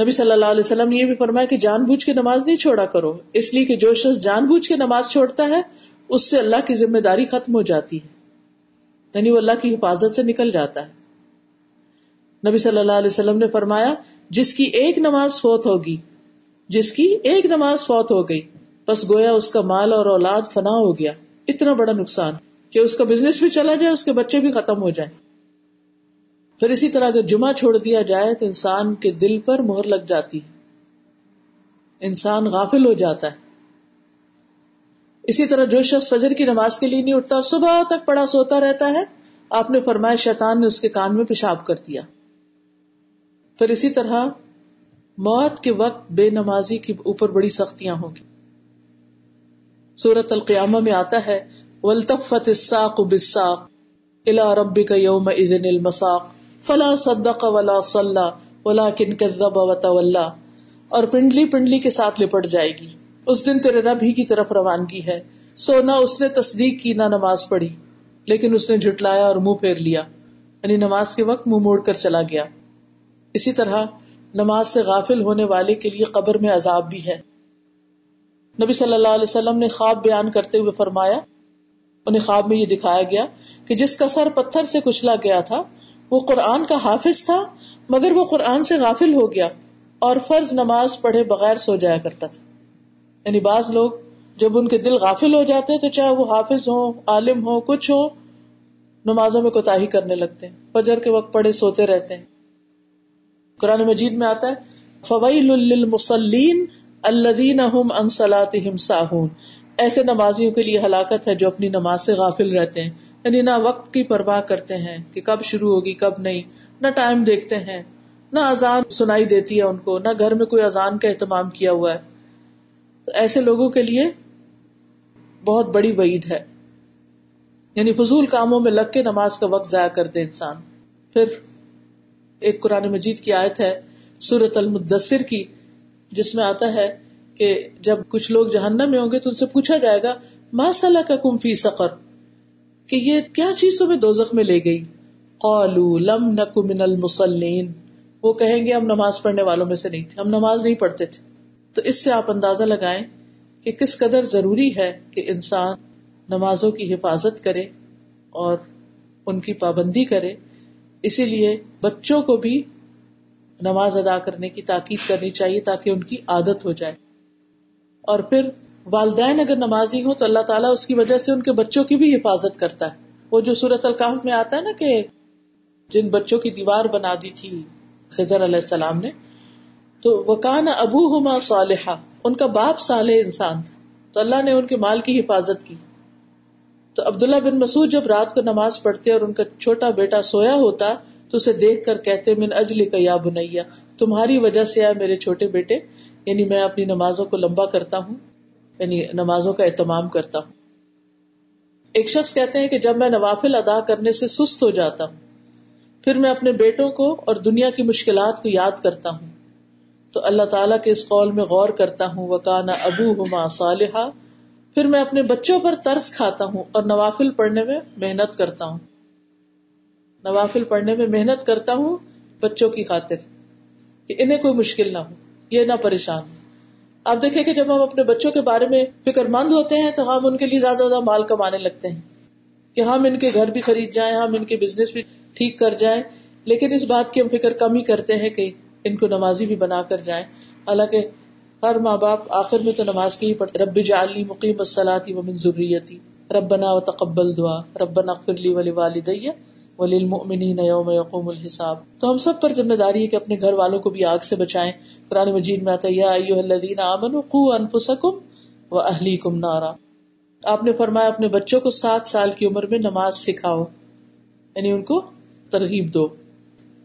نبی صلی اللہ علیہ وسلم نے یہ بھی فرمایا کہ جان بوجھ کے نماز نہیں چھوڑا کرو۔ اس لیے کہ جو شخص جان بوجھ کے نماز چھوڑتا ہے، اس سے اللہ کی ذمہ داری ختم ہو جاتی ہے۔ یعنی وہ اللہ کی حفاظت سے نکل جاتا ہے۔ نبی صلی اللہ علیہ وسلم نے فرمایا، جس کی ایک نماز فوت ہوگی، جس کی ایک نماز فوت ہو گئی، بس گویا اس کا مال اور اولاد فنا ہو گیا، اتنا بڑا نقصان، کہ اس کا بزنس بھی چلا جائے، اس کے بچے بھی ختم ہو جائیں۔ پھر اسی طرح اگر جمعہ چھوڑ دیا جائے، تو انسان کے دل پر مہر لگ جاتی۔ ہے انسان غافل ہو جاتا ہے۔ اسی طرح جو شخص فجر کی نماز کے لیے نہیں اٹھتا، صبح تک پڑا سوتا رہتا ہے، آپ نے فرمایا، شیطان نے اس کے کان میں پیشاب کر دیا۔ پھر اسی طرح موت کے وقت بے نمازی کے اوپر بڑی سختیاں ہوں گی۔ سورت القیامہ میں آتا ہے ولطفت الساق بالساق الى ربك يومئذ المساق فلا صدق ولا صلى ولكن كذب وتولى۔ اور پنڈلی پنڈلی کے ساتھ لپٹ جائے گی۔ اس دن تیرے رب ہی کی طرف روانگی ہے۔ سو نہ اس نے تصدیق کی، نہ نماز پڑھی، لیکن اس نے جھٹلایا اور منہ پھیر لیا۔ یعنی نماز کے وقت منہ موڑ کر چلا گیا۔ اسی طرح نماز سے غافل ہونے والے کے لیے قبر میں عذاب بھی ہے۔ نبی صلی اللہ علیہ وسلم نے خواب بیان کرتے ہوئے فرمایا، انہیں خواب میں یہ دکھایا گیا کہ جس کا سر پتھر سے کچلا گیا تھا، وہ قرآن کا حافظ تھا، مگر وہ قرآن سے غافل ہو گیا اور فرض نماز پڑھے بغیر سو جایا کرتا تھا۔ یعنی بعض لوگ جب ان کے دل غافل ہو جاتے تو چاہے وہ حافظ ہو عالم ہو کچھ ہو، نمازوں میں کوتا کرنے لگتے ہیں، فجر کے وقت پڑھے سوتے رہتے ہیں۔ قرآن مجید میں آتا ہے فویل للمصلین الذین هم عن صلاتهم ساہون ایسے نمازیوں کے لیے ہلاکت ہے جو اپنی نماز سے غافل رہتے ہیں۔ یعنی نہ وقت کی پرواہ کرتے ہیں کہ کب شروع ہوگی، کب نہیں۔ نہ ٹائم دیکھتے ہیں۔ نہ اذان سنائی دیتی ہے ان کو۔ نہ گھر میں کوئی اذان کا اہتمام کیا ہوا ہے۔ تو ایسے لوگوں کے لیے بہت بڑی وعید ہے۔ یعنی فضول کاموں میں لگ کے نماز کا وقت ضائع کرتے انسان۔ پھر ایک قرآن مجید کی آیت ہے سورت المدثر کی، جس میں آتا ہے کہ جب کچھ لوگ جہنم میں ہوں گے تو ان سے پوچھا جائے گا ماسا کا کم فی سقر؟ کہ یہ کیا چیز تمہیں دوزخ میں لے گئی؟ قالو لم نک من المسلین وہ کہیں گے، ہم نماز پڑھنے والوں میں سے نہیں تھے، ہم نماز نہیں پڑھتے تھے۔ تو اس سے آپ اندازہ لگائیں کہ کس قدر ضروری ہے کہ انسان نمازوں کی حفاظت کرے اور ان کی پابندی کرے۔ اسی لیے بچوں کو بھی نماز ادا کرنے کی تاکید کرنی چاہیے تاکہ ان کی عادت ہو جائے۔ اور پھر والدین اگر نمازی ہوں تو اللہ تعالیٰ اس کی وجہ سے ان کے بچوں کی بھی حفاظت کرتا ہے۔ وہ جو سورت القاف میں آتا ہے نا کہ جن بچوں کی دیوار بنا دی تھی خزر علیہ السلام نے، تو وہ کان ابو ہما صالحہ ان کا باپ صالح انسان تھا۔ تو اللہ نے ان کے مال کی حفاظت کی۔ تو عبداللہ بن مسعود جب رات کو نماز پڑھتے اور ان کا چھوٹا بیٹا سویا ہوتا تو اسے دیکھ کر کہتے، من اجلی کا یا بنیا، تمہاری وجہ سے آئے میرے چھوٹے بیٹے یعنی میں اپنی نمازوں کو لمبا کرتا ہوں یعنی نمازوں کا اہتمام کرتا ہوں۔ ایک شخص کہتے ہیں کہ جب میں نوافل ادا کرنے سے سست ہو جاتا ہوں، پھر میں اپنے بیٹوں کو اور دنیا کی مشکلات کو یاد کرتا ہوں۔ تو اللہ تعالیٰ کے اس قول میں غور کرتا ہوں وہ کانا ابو ہما صالحہ پھر میں اپنے بچوں پر ترس کھاتا ہوں اور نوافل پڑھنے میں محنت کرتا ہوں۔ نوافل پڑھنے میں محنت کرتا ہوں بچوں کی خاطر کہ انہیں کوئی مشکل نہ ہو، یہ نہ پریشان ہو آپ دیکھیں کہ جب ہم اپنے بچوں کے بارے میں فکر مند ہوتے ہیں تو ہم ان کے لیے زیادہ زیادہ مال کمانے لگتے ہیں کہ ہم ان کے گھر بھی خرید جائیں، ہم ان کے بزنس بھی ٹھیک کر جائیں۔ لیکن اس بات کی ہم فکر کم ہی کرتے ہیں کہ ان کو نمازی بھی بنا کر جائیں۔ حالانکہ ہر ماں باپ آخر میں تو نماز کی ہی پڑھتے رب جعلی مقیم الصلاتی و من ذریتی، ربنا و تقبل دعا، ربنا اغفر لی ولی والدی وللمؤمنین یوم یقوم الحساب۔ تو ہم سب پر ذمہ داری ہے کہ اپنے گھر والوں کو بھی آگ سے بچائیں۔ قرآن مجید میں آتا ہے، یا ایوہ الذین آمنوا قوا انفسکم و اہلیکم نارا۔ آپ نے فرمایا، اپنے بچوں کو سات سال کی عمر میں نماز سکھاؤ یعنی ان کو ترغیب دو۔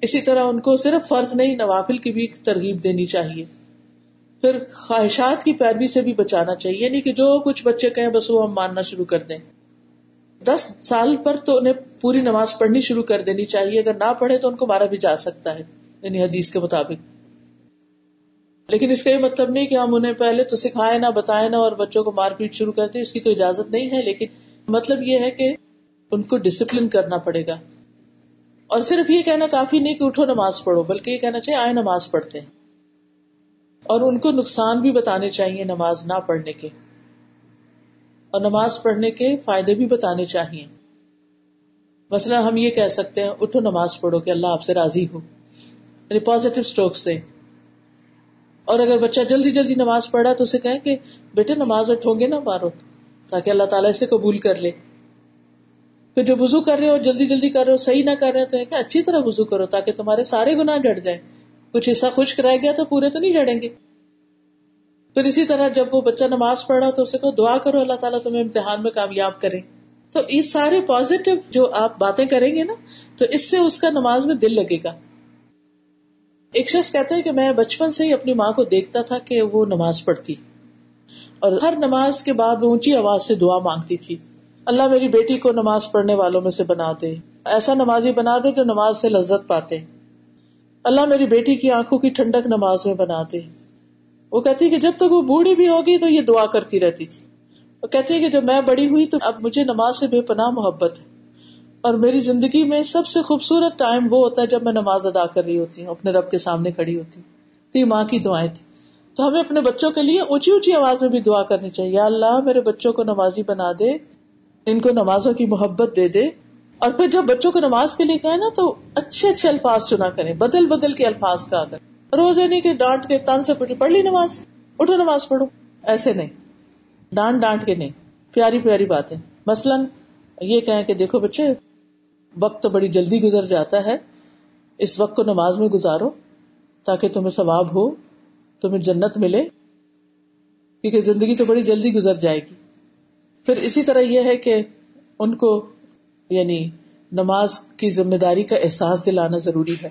اسی طرح ان کو صرف فرض نہیں، نوافل کی بھی ترغیب دینی چاہیے۔ پھر خواہشات کی پیروی سے بھی بچانا چاہیے۔ یعنی کہ جو کچھ بچے کہیں بس وہ ہم ماننا شروع کر دیں۔ دس سال پر تو انہیں پوری نماز پڑھنی شروع کر دینی چاہیے۔ اگر نہ پڑھے تو ان کو مارا بھی جا سکتا ہے یعنی حدیث کے مطابق۔ لیکن اس کا یہ مطلب نہیں کہ ہم انہیں پہلے تو سکھائے نہ بتائے نہ اور بچوں کو مار پیٹ شروع کرتے اس کی تو اجازت نہیں ہے۔ لیکن مطلب یہ ہے کہ ان کو ڈسپلن کرنا پڑے گا۔ اور صرف یہ کہنا کافی نہیں کہ اٹھو نماز پڑھو، بلکہ یہ کہنا چاہیے آئے نماز پڑھتے ہیں۔ اور ان کو نقصان بھی بتانے چاہیے نماز نہ پڑھنے کے۔ اور نماز پڑھنے کے فائدے بھی بتانے چاہیے۔ مثلا ہم یہ کہہ سکتے ہیں، اٹھو نماز پڑھو کہ اللہ آپ سے راضی ہو۔ یعنی پازیٹو اسٹروک سے۔ اور اگر بچہ جلدی جلدی نماز پڑھا تو اسے کہیں کہ بیٹے نماز اٹھو گے نا بارو تاکہ اللہ تعالیٰ اسے قبول کر لے۔ پھر جو وزو کر رہے ہو جلدی جلدی کر رہے ہو، صحیح نہ کر رہے تو کہ اچھی طرح وزو کرو تاکہ تمہارے سارے گناہ جڑ جائیں۔ کچھ حصہ خشک رہ گیا تو پورے تو نہیں جڑیں گے۔ پھر اسی طرح جب وہ بچہ نماز پڑھ رہا تو اسے کو دعا کرو، اللہ تعالیٰ تمہیں امتحان میں کامیاب کرے۔ تو یہ سارے پازیٹو جو آپ باتیں کریں گے نا، تو اس سے اس کا نماز میں دل لگے گا۔ ایک شخص کہتا ہے کہ میں بچپن سے ہی اپنی ماں کو دیکھتا تھا کہ وہ نماز پڑھتی۔ اور ہر نماز کے بعد وہ اونچی آواز سے دعا مانگتی تھی۔ اللہ میری بیٹی کو نماز پڑھنے والوں میں سے بنا دے۔ ایسا نمازی بنا دے جو نماز سے لذت پاتے۔ اللہ میری بیٹی کی آنکھوں کی ٹھنڈک نماز میں بنا دے۔ وہ کہتی کہ جب تک وہ بوڑھی بھی ہوگی تو یہ دعا کرتی رہتی تھی۔ وہ کہتی ہے کہ جب میں بڑی ہوئی تو اب مجھے نماز سے بے پناہ محبت ہے۔ اور میری زندگی میں سب سے خوبصورت ٹائم وہ ہوتا ہے جب میں نماز ادا کر رہی ہوتی ہوں، اپنے رب کے سامنے کھڑی ہوتی ہوں۔ تو یہ ماں کی دعائیں تھی تو ہمیں اپنے بچوں کے لیے اونچی اونچی آواز میں بھی دعا کرنی چاہیے۔ اللہ، میرے بچوں کو نمازی بنا دے، ان کو نمازوں کی محبت دے دے۔ اور پھر جب بچوں کو نماز کے لیے کہیں نا، تو اچھے اچھے الفاظ چنا کریں، بدل بدل کے الفاظ کا کر روز نہیں کہ ڈانٹ کے تن سے پڑھ لی نماز، اٹھو نماز پڑھو۔ ایسے نہیں۔ ڈانٹ ڈانٹ کے نہیں۔ پیاری پیاری باتیں۔ مثلاً یہ کہیں کہ دیکھو بچے، وقت تو بڑی جلدی گزر جاتا ہے۔ اس وقت کو نماز میں گزارو تاکہ تمہیں ثواب ہو، تمہیں جنت ملے۔ کیونکہ زندگی تو بڑی جلدی گزر جائے گی۔ پھر اسی طرح یہ ہے کہ ان کو یعنی نماز کی ذمہ داری کا احساس دلانا ضروری ہے۔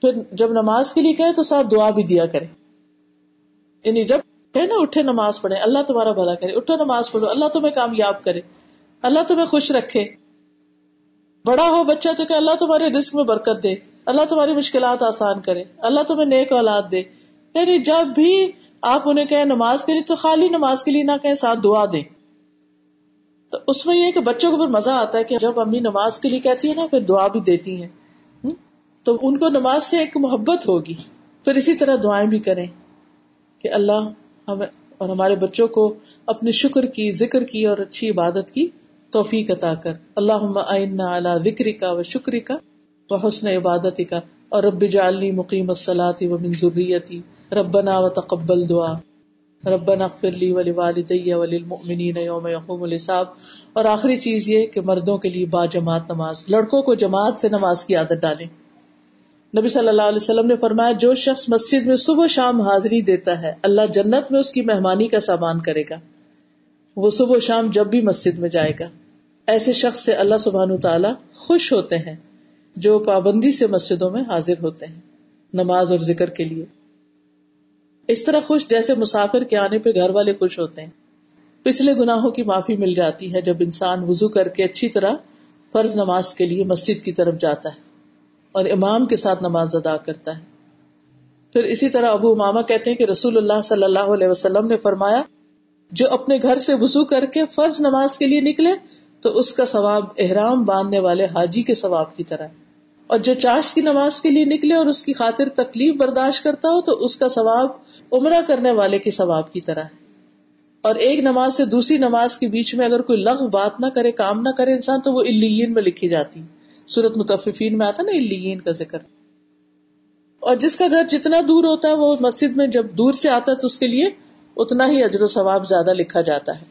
پھر جب نماز کے لیے کہے تو ساتھ دعا بھی دیا کرے۔ یعنی جبکہ نا، اٹھے نماز پڑھے، اللہ تمہارا بھلا کرے۔ اٹھو نماز پڑھو، اللہ تمہیں کامیاب کرے۔ اللہ تمہیں خوش رکھے۔ بڑا ہو بچہ تو کہ اللہ تمہارے رسک میں برکت دے۔ اللہ تمہاری مشکلات آسان کرے۔ اللہ تمہیں نیک اولاد دے۔ یعنی جب بھی آپ انہیں کہیں نماز کے لیے تو خالی نماز کے لیے نہ کہیں، ساتھ دعا دیں۔ تو اس میں یہ کہ بچوں کو پھر مزہ آتا ہے کہ جب امی نماز کے لیے کہتی ہے نا، پھر دعا بھی دیتی ہیں۔ تو ان کو نماز سے ایک محبت ہوگی۔ پھر اسی طرح دعائیں بھی کریں کہ اللہ ہمیں اور ہمارے بچوں کو اپنے شکر کی، ذکر کی اور اچھی عبادت کی توفیق عطا کر۔ اللہ ذکری کا و شکری کا و حسن عبادتی کا اور رب جعلنی مقیم الصلاۃ و من ذریتی۔ ربنا و تقبل دعا۔ ربنا اغفر لی ولوالدی وللمؤمنین یوم یقوم الحساب۔ اور آخری چیز یہ کہ مردوں کے لیے با جماعت نماز، لڑکوں کو جماعت سے نماز کی عادت ڈالیں۔ نبی صلی اللہ علیہ وسلم نے فرمایا، جو شخص مسجد میں صبح شام حاضری دیتا ہے، اللہ جنت میں اس کی مہمانی کا سامان کرے گا۔ وہ صبح و شام جب بھی مسجد میں جائے گا۔ ایسے شخص سے اللہ سبحان تعالیٰ خوش ہوتے ہیں جو پابندی سے مسجدوں میں حاضر ہوتے ہیں۔ نماز اور ذکر کے لیے۔ اس طرح خوش جیسے مسافر کے آنے پہ گھر والے خوش ہوتے ہیں۔ پچھلے گناہوں کی معافی مل جاتی ہے جب انسان وضو کر کے اچھی طرح فرض نماز کے لیے مسجد کی طرف جاتا ہے اور امام کے ساتھ نماز ادا کرتا ہے۔ پھر اسی طرح ابو اماما کہتے ہیں کہ رسول اللہ صلی اللہ علیہ وسلم نے فرمایا، جو اپنے گھر سے وضو کر کے فرض نماز کے لیے نکلے تو اس کا ثواب احرام باندھنے والے حاجی کے ثواب کی طرح ہے۔ اور جو چاش کی نماز کے لیے نکلے اور اس کی خاطر تکلیف برداشت کرتا ہو تو اس کا ثواب عمرہ کرنے والے کے ثواب کی طرح ہے۔ اور ایک نماز سے دوسری نماز کے بیچ میں اگر کوئی لغ بات نہ کرے، کام نہ کرے انسان، تو وہ الین میں لکھی جاتی۔ سورت متفقین میں آتا نا الین کا ذکر۔ اور جس کا گھر جتنا دور ہوتا ہے، وہ مسجد میں جب دور سے آتا ہے تو اس کے لیے اتنا ہی اجر و ثواب زیادہ لکھا جاتا ہے۔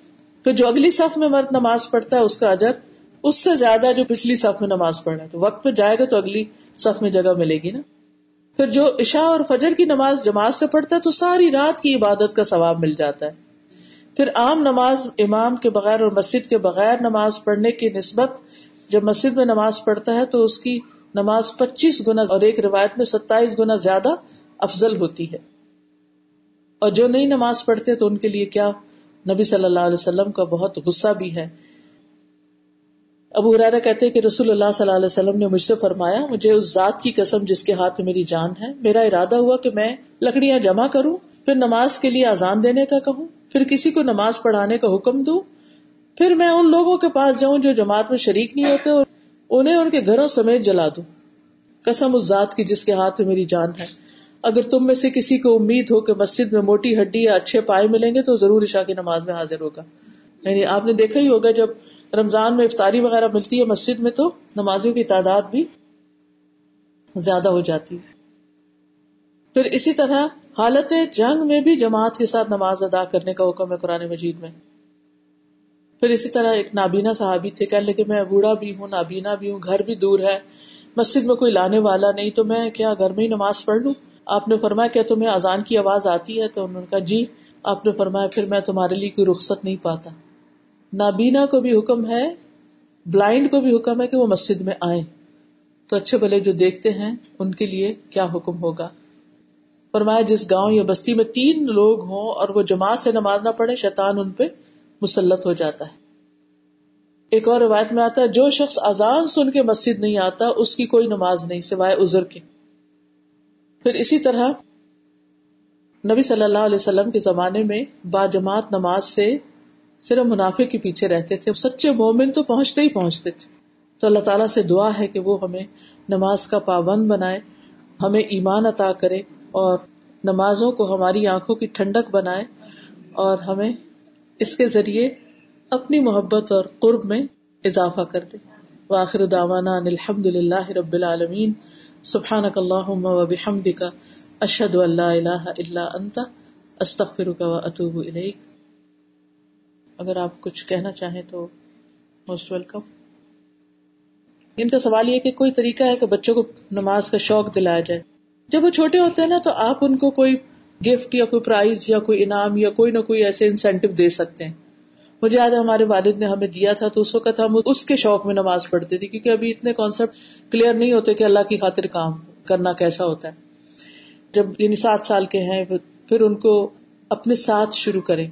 پھر جو اگلی صف میں مرد نماز پڑھتا ہے، اس کا اجر اس سے زیادہ جو پچھلی صف میں نماز پڑھنا ہے، تو وقت پہ جائے گا تو اگلی صف میں جگہ ملے گی نا۔ پھر جو عشاء اور فجر کی نماز جماعت سے پڑھتا ہے، تو ساری رات کی عبادت کا ثواب مل جاتا ہے۔ پھر عام نماز امام کے بغیر اور مسجد کے بغیر نماز پڑھنے کی نسبت، جب مسجد میں نماز پڑھتا ہے، تو اس کی نماز پچیس گنا اور ایک روایت میں ستائیس گنا زیادہ افضل ہوتی ہے۔ اور جو نئی نماز پڑھتے تو ان کے لیے کیا نبی صلی اللہ علیہ وسلم کا بہت غصہ بھی ہے۔ ابو ہرارا کہتے کہ رسول اللہ صلی اللہ علیہ وسلم نے مجھ سے فرمایا، مجھے اس ذات کی قسم جس کے ہاتھ میں میری جان ہے، میرا ارادہ ہوا کہ میں لکڑیاں جمع کروں، پھر نماز کے لیے آزان دینے کا کہوں، پھر کسی کو نماز پڑھانے کا حکم دوں، پھر میں ان لوگوں کے پاس جاؤں جو جماعت میں شریک نہیں ہوتے اور انہیں ان کے گھروں سمیت جلا دوں۔ قسم اس ذات کی جس کے ہاتھ میں میری جان ہے۔ اگر تم میں سے کسی کو امید ہو کہ مسجد میں موٹی ہڈی یا اچھے پائے ملیں گے تو ضرور عشاء کی نماز میں حاضر ہوگا۔ یعنی آپ نے دیکھا ہی ہوگا جب رمضان میں افطاری وغیرہ ملتی ہے مسجد میں تو نمازوں کی تعداد بھی زیادہ ہو جاتی ہے۔ پھر اسی طرح حالت جنگ میں بھی جماعت کے ساتھ نماز ادا کرنے کا حکم ہے قرآن مجید میں۔ پھر اسی طرح ایک نابینا صحابی تھے کہ لگے میں بوڑھا بھی ہوں، نابینا بھی ہوں، گھر بھی دور ہے، مسجد میں کوئی لانے والا نہیں تو میں کیا گھر میں ہی نماز پڑھ لوں؟ آپ نے فرمایا کیا تمہیں اذان کی آواز آتی ہے؟ تو انہوں نے کہا جی آپ نے فرمایا، پھر میں تمہارے لیے کوئی رخصت نہیں پاتا۔ نابینا کو بھی حکم ہے، بلائنڈ کو بھی حکم ہے کہ وہ مسجد میں آئے تو اچھے بھلے جو دیکھتے ہیں، ان کے لیے کیا حکم ہوگا؟ فرمایا، جس گاؤں یا بستی میں تین لوگ ہوں اور وہ جماعت سے نماز نہ پڑھے، شیطان ان پہ مسلط ہو جاتا ہے۔ ایک اور روایت میں آتا ہے، جو شخص اذان سن کے مسجد نہیں آتا، اس کی کوئی نماز نہیں، سوائے ازر کے پھر اسی طرح، نبی صلی اللہ علیہ وسلم کے زمانے میں با جماعت نماز سے صرف منافع کے پیچھے رہتے تھے سچے مومن تو پہنچتے ہی پہنچتے تھے۔ تو اللہ تعالیٰ سے دعا ہے کہ وہ ہمیں نماز کا پابند بنائے، ہمیں ایمان عطا کرے، اور نمازوں کو ہماری آنکھوں کی ٹھنڈک بنائے، اور ہمیں اس کے ذریعے اپنی محبت اور قرب میں اضافہ کر دے۔ واخر داوانا الحمد للہ رب العالمین۔ سبحان اللہ و بحمد کا اشد اللہ الہ الا انت، استغفرک و اتوب الیک۔ اگر آپ کچھ کہنا چاہیں تو موسٹ ویلکم ان کا سوال یہ کہ کوئی طریقہ ہے کہ بچوں کو نماز کا شوق دلایا جائے؟ جب وہ چھوٹے ہوتے ہیں نا تو آپ ان کو کوئی گفٹ یا کوئی پرائز یا کوئی انعام یا کوئی نہ کوئی ایسے انسینٹو دے سکتے ہیں۔ مجھے یاد ہے ہمارے والد نے ہمیں دیا تھا تو اس وقت ہم اس کے شوق میں نماز پڑھتے تھے کیونکہ ابھی اتنے کانسیپٹ کلیئر نہیں ہوتے کہ اللہ کی خاطر کام کرنا کیسا ہوتا ہے۔ جب یعنی سات سال کے ہیں، پھر ان کو اپنے ساتھ شروع کریں۔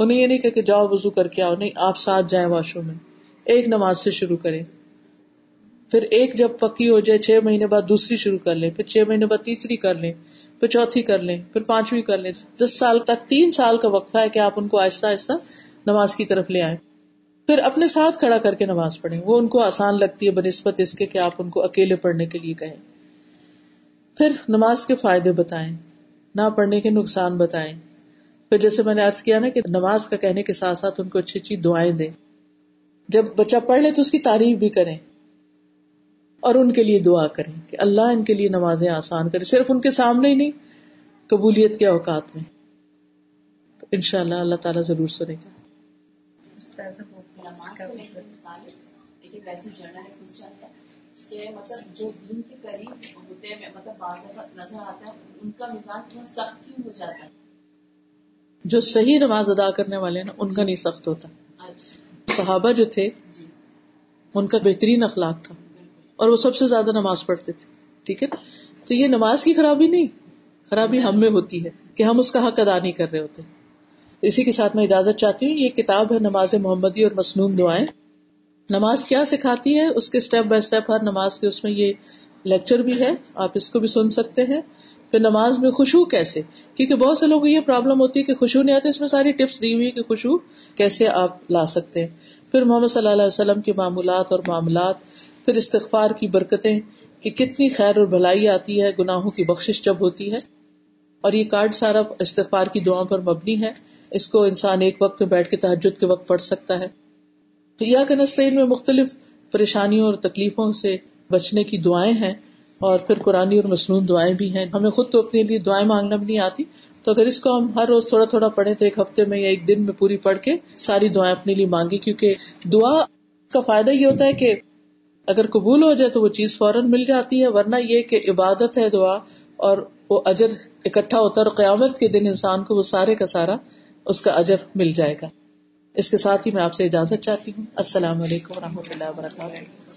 انہیں یہ نہیں کہ جاؤ وضو کر کے آؤ، نہیں، آپ ساتھ جائیں واش روم میں۔ ایک نماز سے شروع کریں۔ پھر ایک جب پکی ہو جائے، چھ مہینے بعد دوسری شروع کر لیں، پھر چھ مہینے بعد تیسری کر لیں، پھر چوتھی کر لیں، پھر پانچویں کر لیں۔ دس سال تک، تین سال کا وقفہ ہے کہ آپ ان کو آہستہ آہستہ نماز کی طرف لے آئیں۔ پھر اپنے ساتھ کھڑا کر کے نماز پڑھیں۔ وہ ان کو آسان لگتی ہے بنسبت اس کے کہ آپ ان کو اکیلے پڑھنے کے لیے کہیں۔ پھر نماز کے فائدے بتائیں، نہ پڑھنے کے نقصان بتائیں۔ پھر جیسے میں نے ارض کیا نا کہ نماز کا کہنے کے ساتھ ساتھ ان کو اچھی اچھی دعائیں دیں۔ جب بچہ پڑھ لے تو اس کی تعریف بھی کریں اور ان کے لیے دعا کریں کہ اللہ ان کے لیے نمازیں آسان کرے۔ صرف ان کے سامنے ہی نہیں، قبولیت کے اوقات میں۔ تو ان شاء اللہ اللہ تعالیٰ ضرور سنے گا۔ مطلب جو دین کے قریب ہوتے ہیں مطلب نظر آتا ہے، ان کا مزاج تھوڑا سخت کیوں ہو جاتا ہے؟ جو صحیح نماز ادا کرنے والے نا، ان کا نہیں سخت ہوتا۔ صحابہ جو تھے، ان کا بہترین اخلاق تھا۔ اور وہ سب سے زیادہ نماز پڑھتے تھے، ٹھیک ہے؟ تو یہ نماز کی خرابی نہیں، خرابی ہم میں ہوتی ہے کہ ہم اس کا حق ادا نہیں کر رہے ہوتے۔ اسی کے ساتھ میں اجازت چاہتی ہوں، یہ کتاب ہے نماز محمدی اور مصنون دعائیں۔ نماز کیا سکھاتی ہے؟ اس کے اسٹیپ بائی اسٹیپ ہر نماز کے اس میں یہ لیکچر بھی ہے، آپ اس کو بھی سن سکتے ہیں۔ پھر نماز میں خوشبو کیسے؟ کیونکہ بہت سے لوگوں کو یہ پرابلم ہوتی ہے کہ خوشبو نہیں آتی، اس میں ساری ٹپس دی ہوئی کہ خوشبو کیسے آپ لا سکتے ہیں۔ پھر محمد صلی اللہ علیہ وسلم کے معمولات اور معاملات، پھر استغفار کی برکتیں کہ کتنی خیر اور بھلائی آتی ہے، گناہوں کی بخش جب ہوتی ہے۔ اور یہ کارڈ سارا استغفار کی دعاؤں پر مبنی ہے۔ اس کو انسان ایک وقت میں بیٹھ کے تحجد کے وقت پڑھ سکتا ہے۔ تو یا کہ میں مختلف پریشانیوں اور تکلیفوں سے بچنے کی دعائیں ہیں۔ اور پھر قرآن اور مصنون دعائیں بھی ہیں۔ ہمیں خود تو اپنے لیے دعائیں مانگنا بھی نہیں آتی۔ تو اگر اس کو ہم ہر روز تھوڑا تھوڑا پڑھیں تو ایک ہفتے میں یا ایک دن میں پوری پڑھ کے ساری دعائیں اپنے لیے مانگی کیونکہ دعا کا فائدہ یہ ہوتا ہے کہ اگر قبول ہو جائے تو وہ چیز فوراً مل جاتی ہے۔ ورنہ یہ کہ عبادت ہے دعا اور وہ اجر اکٹھا ہوتا ہے اور قیامت کے دن انسان کو وہ سارے کا سارا اس کا اجر مل جائے گا۔ اس کے ساتھ ہی میں آپ سے اجازت چاہتی ہوں۔ السلام علیکم و رحمۃ اللہ وبرکاتہ۔